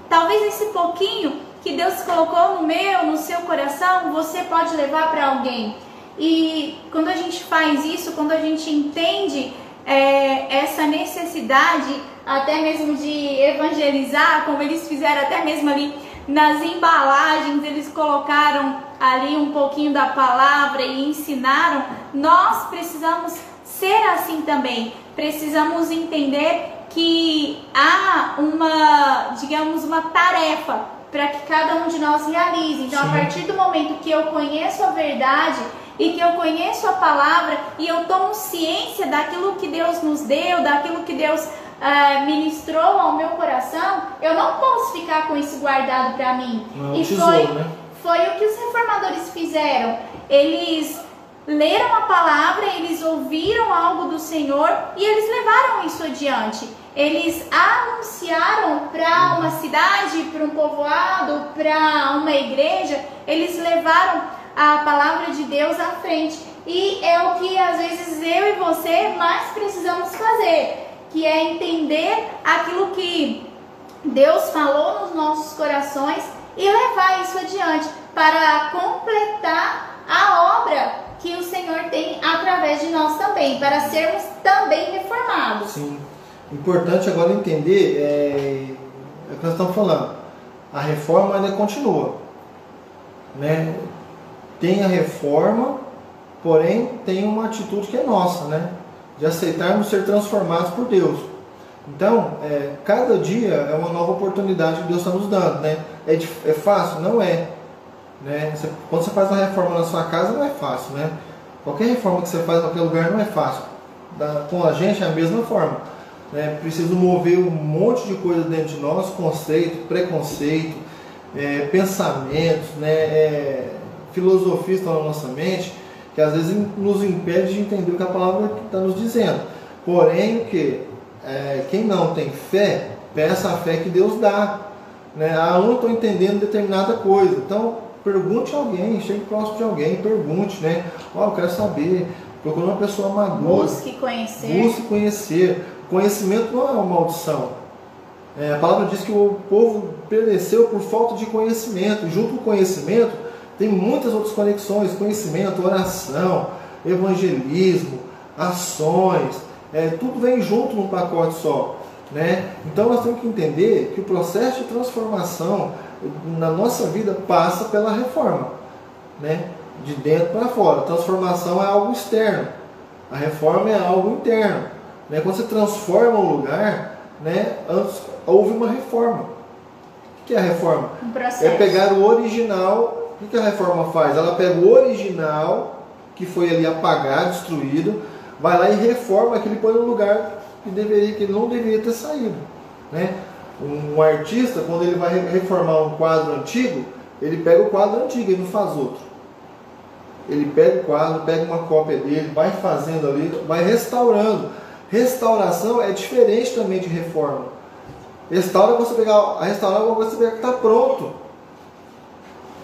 talvez esse pouquinho que Deus colocou no meu, no seu coração, você pode levar para alguém. E quando a gente faz isso, quando a gente entende é, essa necessidade até mesmo de evangelizar, como eles fizeram até mesmo ali nas embalagens, eles colocaram ali um pouquinho da palavra e ensinaram. Nós precisamos ser assim também. Precisamos entender que há uma, digamos, uma tarefa para que cada um de nós realize. Então, Sim. a partir do momento que eu conheço a verdade, e que eu conheço a palavra e eu tomo ciência daquilo que Deus nos deu, daquilo que Deus uh, ministrou ao meu coração, eu não posso ficar com isso guardado para mim. Não, e tesouro, foi, né? foi o que os reformadores fizeram. Eles leram a palavra, eles ouviram algo do Senhor e eles levaram isso adiante. Eles anunciaram para uma cidade, para um povoado, para uma igreja, eles levaram a palavra de Deus à frente. E é o que às vezes eu e você mais precisamos fazer, que é entender aquilo que Deus falou nos nossos corações e levar isso adiante para completar a obra que o Senhor tem através de nós também, para sermos também reformados. Sim. Importante agora entender é, é o que nós estamos falando. A reforma ainda continua. Né? tem a reforma, porém tem uma atitude que é nossa, né? De aceitarmos ser transformados por Deus. Então, é, cada dia é uma nova oportunidade que Deus está nos dando, né? É, é fácil? Não é. Né? Você, quando você faz uma reforma na sua casa, não é fácil, né? Qualquer reforma que você faz em qualquer lugar não é fácil. Da, com a gente é a mesma forma. Né? Preciso mover um monte de coisa dentro de nós, conceito, preconceito, é, pensamentos, né? É, filosofias estão na nossa mente que às vezes nos impede de entender o que a palavra está nos dizendo. Porém, o que? É, quem não tem fé, peça a fé que Deus dá. Né? Ah, eu não estou entendendo determinada coisa. Então, pergunte a alguém, chegue próximo de alguém, pergunte, né? Ó, oh, eu quero saber. Procure uma pessoa madura. Busque conhecer. Busque conhecer. Conhecimento não é uma maldição. É, a palavra diz que o povo pereceu por falta de conhecimento. Junto com o conhecimento, tem muitas outras conexões, conhecimento, oração, evangelismo, ações, é, tudo vem junto num pacote só. Né? Então nós temos que entender que o processo de transformação na nossa vida passa pela reforma, né? de dentro para fora. Transformação é algo externo, a reforma é algo interno. Né? Quando você transforma um lugar, né? antes houve uma reforma. O que é a reforma? Um. É pegar o original o que a reforma faz? Ela pega o original, que foi ali apagado, destruído, vai lá e reforma aquilo e põe no lugar que, deveria, que não deveria ter saído. Né? Um artista, quando ele vai reformar um quadro antigo, ele pega o quadro antigo e não faz outro. Ele pega o quadro, pega uma cópia dele, vai fazendo ali, vai restaurando. Restauração é diferente também de reforma. Restaura você pegar, restaurar alguma coisa que está pronto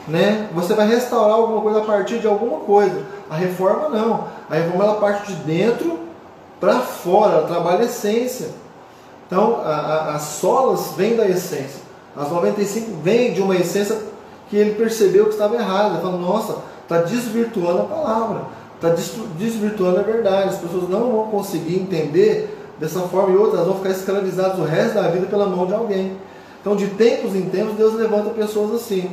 né? Você vai restaurar alguma coisa a partir de alguma coisa. A reforma não. A reforma ela parte de dentro para fora, ela trabalha a essência. Então, a, a, as solas vêm da essência. As 95 vêm de uma essência que ele percebeu que estava errada. Ele falou, nossa, está desvirtuando a palavra, está desvirtuando a verdade. As pessoas não vão conseguir entender dessa forma e outras vão ficar escravizadas o resto da vida pela mão de alguém. Então, de tempos em tempos, Deus levanta pessoas assim.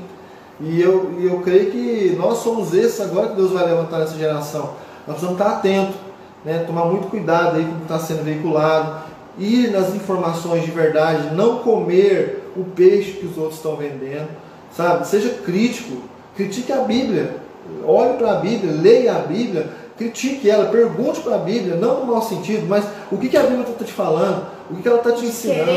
E eu, e eu creio que nós somos esses agora que Deus vai levantar nessa geração. Nós precisamos estar atentos, né? tomar muito cuidado aí com o que está sendo veiculado, ir nas informações de verdade, não comer o peixe que os outros estão vendendo, sabe? Seja crítico, critique a Bíblia, olhe para a Bíblia, leia a Bíblia, critique ela, pergunte para a Bíblia, não no mau sentido, mas o que, que a Bíblia está te falando, o que, que ela está te ensinando,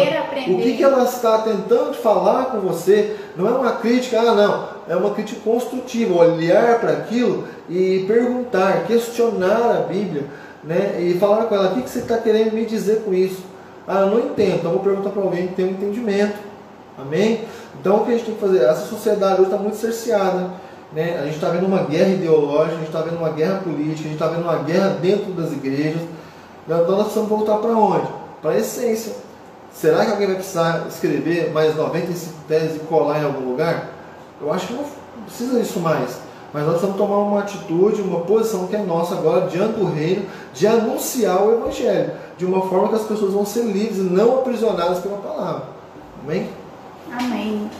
o que, que ela está tentando falar com você. Não é uma crítica, ah não, é uma crítica construtiva, olhar para aquilo e perguntar, questionar a Bíblia, né? e falar com ela, o que, que você está querendo me dizer com isso? Ah, eu não entendo, então vou perguntar para alguém que tem um entendimento. Amém? Então o que a gente tem que fazer? Essa sociedade hoje está muito cerceada. Né? A gente está vendo uma guerra ideológica, a gente está vendo uma guerra política, a gente está vendo uma guerra dentro das igrejas. Então nós precisamos voltar para onde? Para a essência. Será que alguém vai precisar escrever mais 95 teses e colar em algum lugar? Eu acho que não precisa disso mais. Mas nós precisamos tomar uma atitude, uma posição que é nossa agora diante do reino, de anunciar o Evangelho, de uma forma que as pessoas vão ser livres e não aprisionadas pela palavra. Amém? Amém.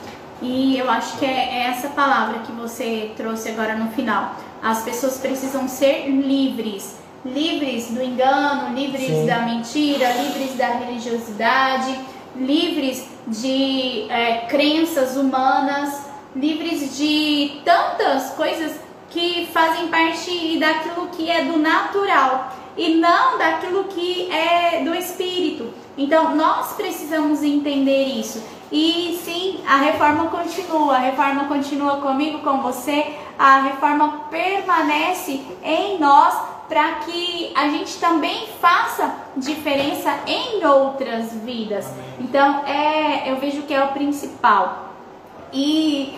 E eu acho que é essa palavra que você trouxe agora no final. As pessoas precisam ser livres. Livres do engano, livres Sim. da mentira, livres da religiosidade, livres de é, crenças humanas, livres de tantas coisas que fazem parte daquilo que é do natural e não daquilo que é do espírito. Então, nós precisamos entender isso. E sim, a reforma continua, a reforma continua comigo, com você, a reforma permanece em nós para que a gente também faça diferença em outras vidas. Então, é, eu vejo que é o principal. E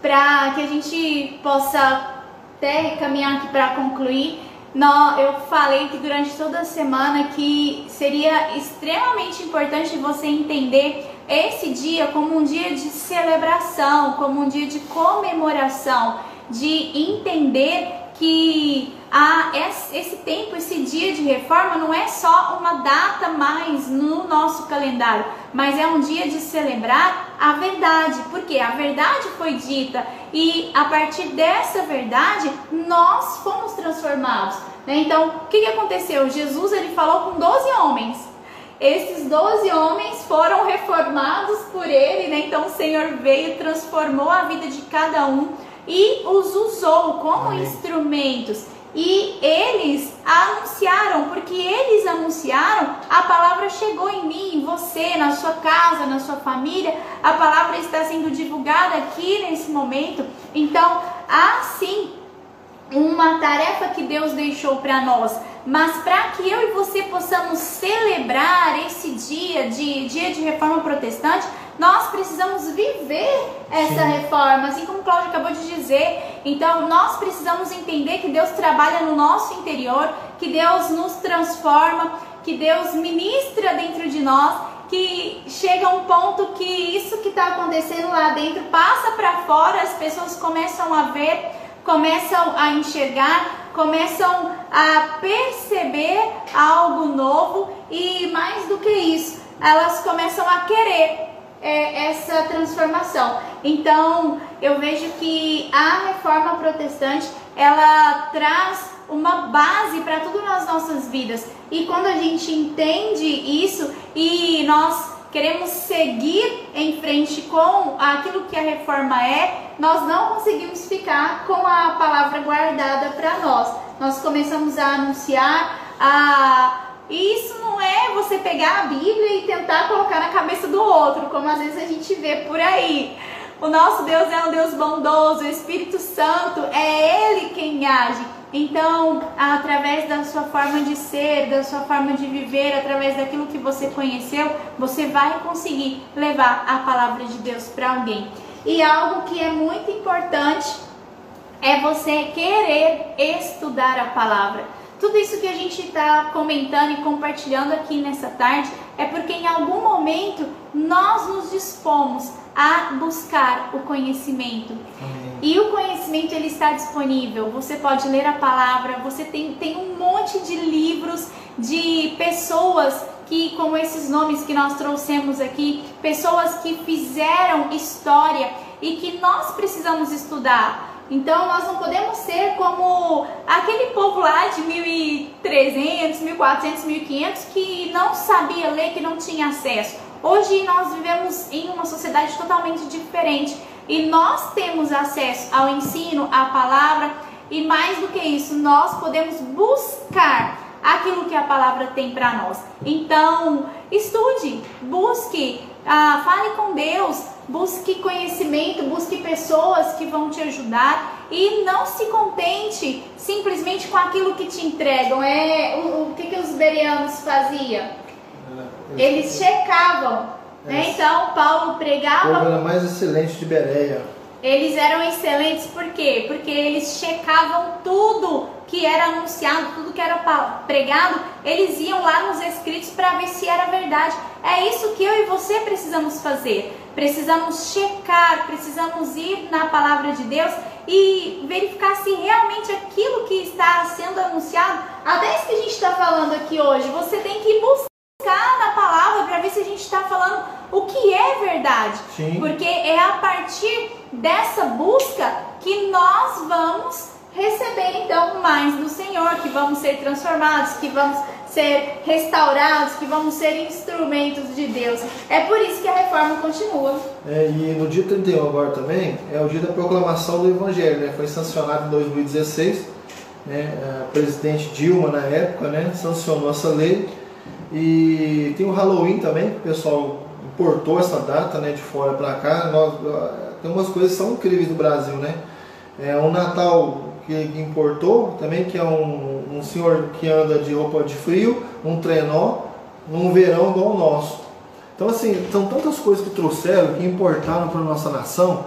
para que a gente possa até caminhar aqui para concluir, eu falei que durante toda a semana que seria extremamente importante você entender esse dia como um dia de celebração, como um dia de comemoração, de entender que a, esse tempo, esse dia de reforma não é só uma data mais no nosso calendário, mas é um dia de celebrar a verdade, porque a verdade foi dita e a partir dessa verdade nós fomos transformados. Né? Então, o que, que aconteceu? Jesus ele falou com 12 homens. Esses 12 homens foram reformados por ele, né? Então o Senhor veio, transformou a vida de cada um e os usou como Amém. instrumentos. E eles anunciaram, porque eles anunciaram, a palavra chegou em mim, em você, na sua casa, na sua família. A palavra está sendo divulgada aqui nesse momento. Então, há sim uma tarefa que Deus deixou para nós, mas para que eu e você possamos celebrar esse dia de dia de reforma protestante, nós precisamos viver essa Sim. reforma, assim como o Cláudio acabou de dizer. Então, nós precisamos entender que Deus trabalha no nosso interior, que Deus nos transforma, que Deus ministra dentro de nós que chega um ponto que isso que está acontecendo lá dentro passa para fora, as pessoas começam a ver, começam a enxergar, começam a perceber algo novo e mais do que isso, elas começam a querer é, essa transformação. Então, eu vejo que a reforma protestante ela traz uma base para tudo nas nossas vidas. E quando a gente entende isso e nós queremos seguir em frente com aquilo que a reforma é, nós não conseguimos ficar com a palavra guardada para nós. Nós começamos a anunciar a e isso não é você pegar a Bíblia e tentar colocar na cabeça do outro, como às vezes a gente vê por aí. O nosso Deus é um Deus bondoso, o Espírito Santo é Ele quem age. Então, através da sua forma de ser, da sua forma de viver, através daquilo que você conheceu, você vai conseguir levar a palavra de Deus para alguém. E algo que é muito importante é você querer estudar a palavra. Tudo isso que a gente está comentando e compartilhando aqui nessa tarde é porque em algum momento nós nos dispomos a buscar o conhecimento. Amém. E o conhecimento ele está disponível. Você pode ler a palavra, você tem, tem um monte de livros de pessoas que, como esses nomes que nós trouxemos aqui, pessoas que fizeram história e que nós precisamos estudar. Então nós não podemos ser como aquele povo lá de 1300, 1400, 1500 que não sabia ler, que não tinha acesso. Hoje nós vivemos em uma sociedade totalmente diferente e nós temos acesso ao ensino, à palavra e mais do que isso, nós podemos buscar aquilo que a palavra tem para nós. Então, estude, busque, ah, fale com Deus, busque conhecimento, busque pessoas que vão te ajudar e não se contente simplesmente com aquilo que te entregam. É o, o que, que os bereanos faziam? É, Eles checavam. Né? É. Então Paulo pregava. O era mais excelente de Bereia. Eles eram excelentes por quê? Porque eles checavam tudo que era anunciado, tudo que era pregado, eles iam lá nos escritos para ver se era verdade. É isso que eu e você precisamos fazer. Precisamos checar, precisamos ir na palavra de Deus e verificar se realmente aquilo que está sendo anunciado, até isso que a gente está falando aqui hoje, você tem que buscar na palavra para ver se a gente está falando o que é verdade. Sim. Porque é a partir dessa busca que nós vamos receber então mais do Senhor, que vamos ser transformados, que vamos ser restaurados, que vamos ser instrumentos de Deus. É por isso que a reforma continua. É, e no dia 31 agora também é o dia da proclamação do Evangelho, né? Foi sancionado em 2016, né? A presidente Dilma na época, né? Sancionou essa lei e tem o Halloween também, que o pessoal importou essa data, né? De fora para cá. Nós, tem umas coisas que são incríveis no Brasil, né? É um Natal que importou também, que é um, um senhor que anda de roupa de frio, um trenó, num verão igual o nosso. Então, assim, são tantas coisas que trouxeram, que importaram para a nossa nação,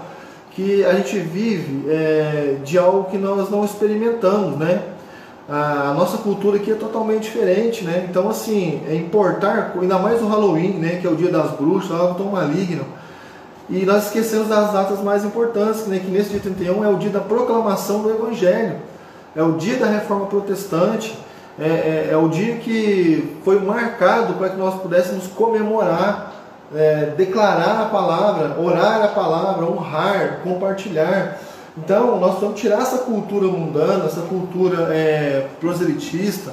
que a gente vive é, de algo que nós não experimentamos, né? A nossa cultura aqui é totalmente diferente, né? Então, assim, é importar, ainda mais o Halloween, né? Que é o dia das bruxas, algo tão maligno e nós esquecemos das datas mais importantes, né, que nesse dia 31 é o dia da proclamação do Evangelho, é o dia da reforma protestante, é, é, é o dia que foi marcado para que nós pudéssemos comemorar, é, declarar a palavra, orar a palavra, honrar, compartilhar. Então, nós vamos tirar essa cultura mundana, essa cultura é, proselitista,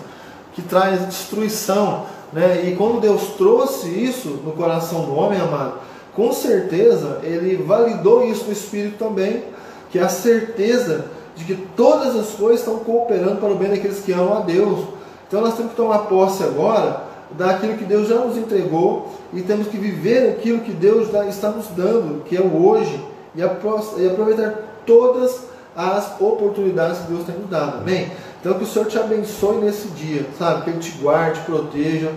que traz destruição. Né? E quando Deus trouxe isso no coração do homem, amado, com certeza ele validou isso no Espírito também, que é a certeza de que todas as coisas estão cooperando para o bem daqueles que amam a Deus. Então nós temos que tomar posse agora daquilo que Deus já nos entregou e temos que viver aquilo que Deus está nos dando, que é o hoje, e aproveitar todas as oportunidades que Deus tem nos dado. Amém? Então que o Senhor te abençoe nesse dia, sabe? Que Ele te guarde, proteja,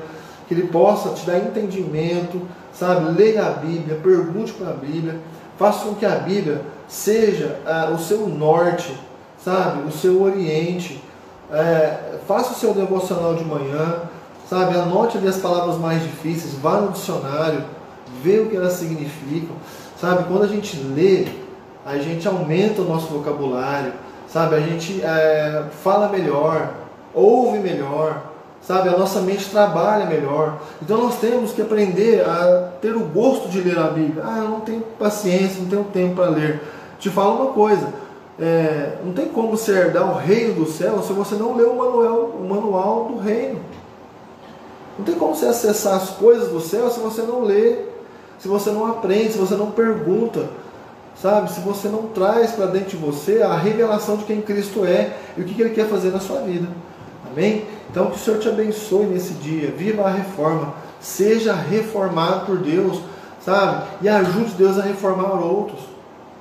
que Ele possa te dar entendimento, sabe? Leia a Bíblia, pergunte para a Bíblia, faça com que a Bíblia seja ah, o seu norte, sabe? O seu oriente. É, faça o seu devocional de manhã, sabe? Anote ali as palavras mais difíceis, vá no dicionário, vê o que elas significam, sabe? Quando a gente lê, a gente aumenta o nosso vocabulário, sabe? A gente é, fala melhor, ouve melhor, sabe? A nossa mente trabalha melhor. Então nós temos que aprender a ter o gosto de ler a Bíblia. Ah, eu não tenho paciência, não tenho tempo para ler. Te falo uma coisa: é, não tem como você herdar o reino do céu se você não ler o manual, o manual do reino. Não tem como você acessar as coisas do céu se você não lê, se você não aprende, se você não pergunta, sabe? Se você não traz para dentro de você a revelação de quem Cristo é e o que Ele quer fazer na sua vida. Amém? Então que o Senhor te abençoe nesse dia. Viva a reforma. Seja reformado por Deus, sabe? E ajude Deus a reformar outros.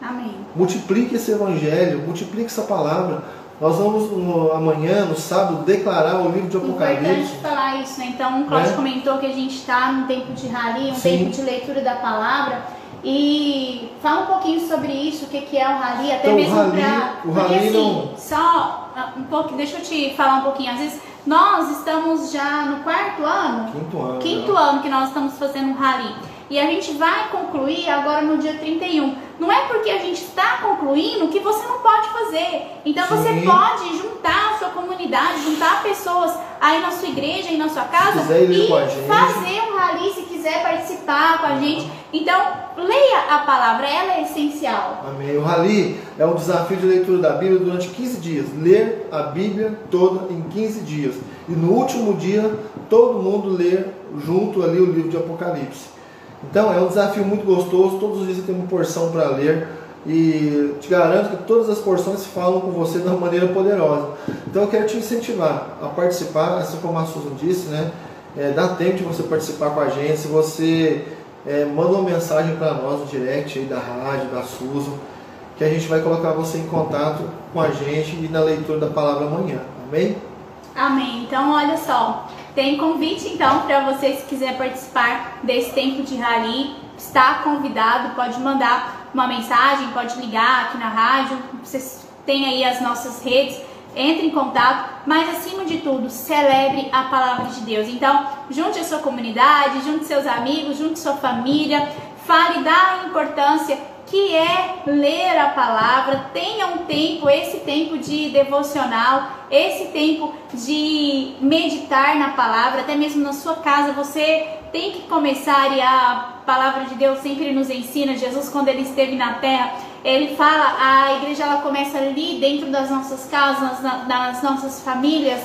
Amém. Multiplique esse evangelho, multiplique essa palavra. Nós vamos no, amanhã, no sábado, declarar o livro de Apocalipse. Importante falar isso, né? Então, o Cláudio É. comentou que a gente está num tempo de rali, um Sim. tempo de leitura da palavra. E fala um pouquinho sobre isso, o que, que é o rali, até Então, mesmo para. o Porque rally assim, não- só ah, um pouco, deixa eu te falar um pouquinho. Às vezes, nós estamos já no quarto ano, Quinto ano. quinto né? ano que nós estamos fazendo um rally. E a gente vai concluir agora no dia 31. Não é porque a gente está concluindo que você não pode fazer. Então você Sim. pode juntar a sua comunidade, juntar pessoas aí na sua igreja e na sua casa ler e fazer um rally se quiser participar com a gente. Então, leia a palavra, ela é essencial. Amém. O Rali é um desafio de leitura da Bíblia durante 15 dias. Ler a Bíblia toda em 15 dias. E no último dia, todo mundo lê junto ali o livro de Apocalipse. Então é um desafio muito gostoso. Todos os dias tem uma porção para ler. E te garanto que todas as porções falam com você de uma maneira poderosa. Então eu quero te incentivar a participar, assim como a Susan disse, né? É, dá tempo de você participar com a gente. Se você é, manda uma mensagem para nós no direct aí da rádio, da Susan, que a gente vai colocar você em contato com a gente e na leitura da palavra amanhã. Amém? Amém. Então, olha só. Tem convite, então, para você, se quiser participar desse tempo de rally. Está convidado, pode mandar uma mensagem, pode ligar aqui na rádio. Vocês têm aí as nossas redes. Entre em contato, mas acima de tudo, celebre a palavra de Deus. Então, junte a sua comunidade, junte seus amigos, junte sua família, fale da importância que é ler a palavra, tenha um tempo, esse tempo de devocional, esse tempo de meditar na palavra, até mesmo na sua casa, você tem que começar e a palavra de Deus sempre nos ensina, Jesus quando ele esteve na terra, ele fala, a igreja ela começa ali dentro das nossas casas, nas, nas nossas famílias,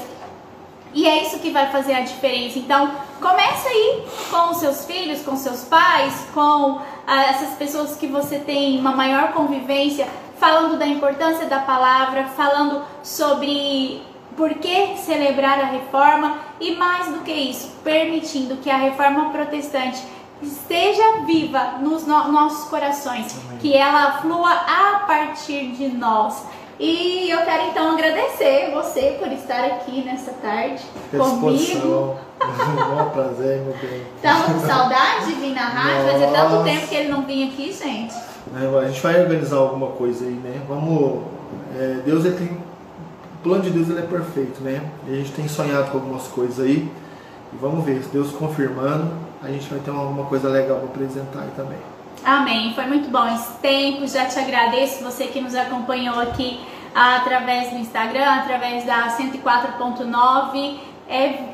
e é isso que vai fazer a diferença. Então, comece aí com os seus filhos, com seus pais, com ah, essas pessoas que você tem uma maior convivência, falando da importância da palavra, falando sobre por que celebrar a reforma e mais do que isso, permitindo que a reforma protestante esteja viva nos no- nossos corações, Amém. que ela flua a partir de nós. E eu quero então agradecer você por estar aqui nessa tarde comigo. disposição. Bom prazer, meu bem. Tava com saudade de vir na rádio, fazia tanto Nossa. tempo que ele não vinha aqui, gente. É, A gente vai organizar alguma coisa aí, né? Vamos. é, Deus ele tem. O plano de Deus ele é perfeito, né? E a gente tem sonhado com algumas coisas aí. E vamos ver, se Deus confirmando, a gente vai ter alguma coisa legal para apresentar aí também. Amém. Foi muito bom esse tempo. Já te agradeço você que nos acompanhou aqui através do Instagram, através da 104.9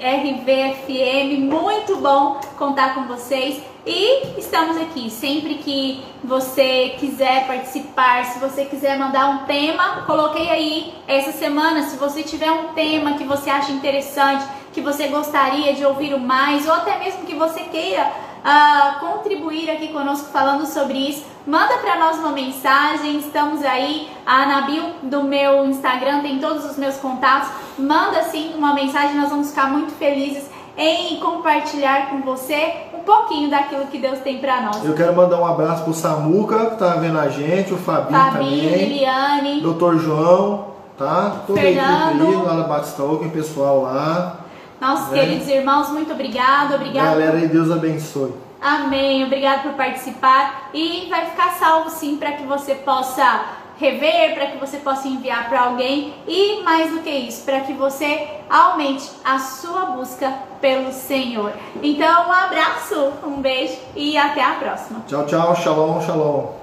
RVFM. Muito bom contar com vocês. E estamos aqui. Sempre que você quiser participar, se você quiser mandar um tema, coloquei aí essa semana. Se você tiver um tema que você acha interessante, que você gostaria de ouvir mais, ou até mesmo que você queira ah, contribuir aqui conosco falando sobre isso, manda para nós uma mensagem. Estamos aí, a na bio do meu Instagram tem todos os meus contatos. Manda sim uma mensagem, nós vamos ficar muito felizes em compartilhar com você um pouquinho daquilo que Deus tem para nós. Eu quero mandar um abraço pro Samuca, que tá vendo a gente, o Fabinho Fabinho, também, Liliane, Doutor João, tá? Toda a Fernando. equipe aí, lá na Batistalking, pessoal lá. Nossos né? queridos irmãos, muito obrigado, obrigado. Galera aí, Deus abençoe. Amém. Obrigado por participar e vai ficar salvo sim para que você possa rever, para que você possa enviar para alguém e mais do que isso, para que você aumente a sua busca pelo Senhor. Então, um abraço, um beijo e até a próxima. Tchau, tchau, shalom, shalom.